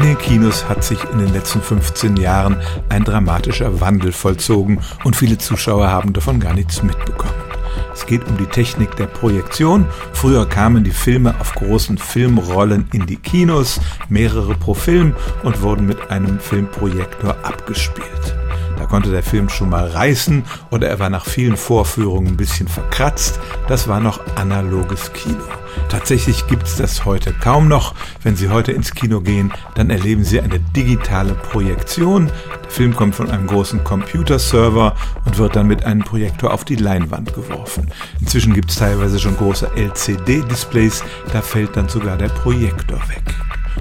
In den Kinos hat sich in den letzten 15 Jahren ein dramatischer Wandel vollzogen und viele Zuschauer haben davon gar nichts mitbekommen. Es geht um die Technik der Projektion. Früher kamen die Filme auf großen Filmrollen in die Kinos, mehrere pro Film und wurden mit einem Filmprojektor abgespielt. Konnte der Film schon mal reißen oder er war nach vielen Vorführungen ein bisschen verkratzt. Das war noch analoges Kino. Tatsächlich gibt es das heute kaum noch. Wenn Sie heute ins Kino gehen, dann erleben Sie eine digitale Projektion. Der Film kommt von einem großen Computerserver und wird dann mit einem Projektor auf die Leinwand geworfen. Inzwischen gibt es teilweise schon große LCD-Displays, da fällt dann sogar der Projektor weg.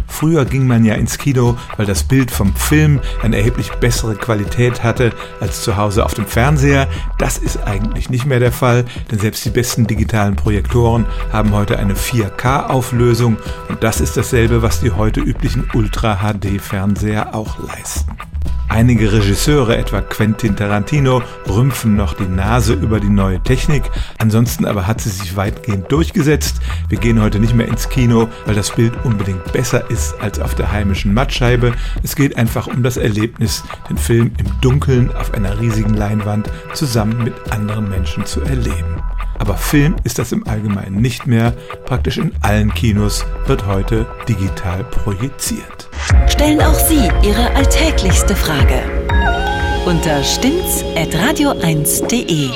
Früher ging man ja ins Kino, weil das Bild vom Film eine erheblich bessere Qualität hatte als zu Hause auf dem Fernseher. Das ist eigentlich nicht mehr der Fall, denn selbst die besten digitalen Projektoren haben heute eine 4K-Auflösung und das ist dasselbe, was die heute üblichen Ultra-HD-Fernseher auch leisten. Einige Regisseure, etwa Quentin Tarantino, rümpfen noch die Nase über die neue Technik. Ansonsten aber hat sie sich weitgehend durchgesetzt. Wir gehen heute nicht mehr ins Kino, weil das Bild unbedingt besser ist als auf der heimischen Mattscheibe. Es geht einfach um das Erlebnis, den Film im Dunkeln auf einer riesigen Leinwand zusammen mit anderen Menschen zu erleben. Aber Film ist das im Allgemeinen nicht mehr. Praktisch in allen Kinos wird heute digital projiziert. Stellen auch Sie Ihre alltäglichste Frage unter stimmtz.radio1.de.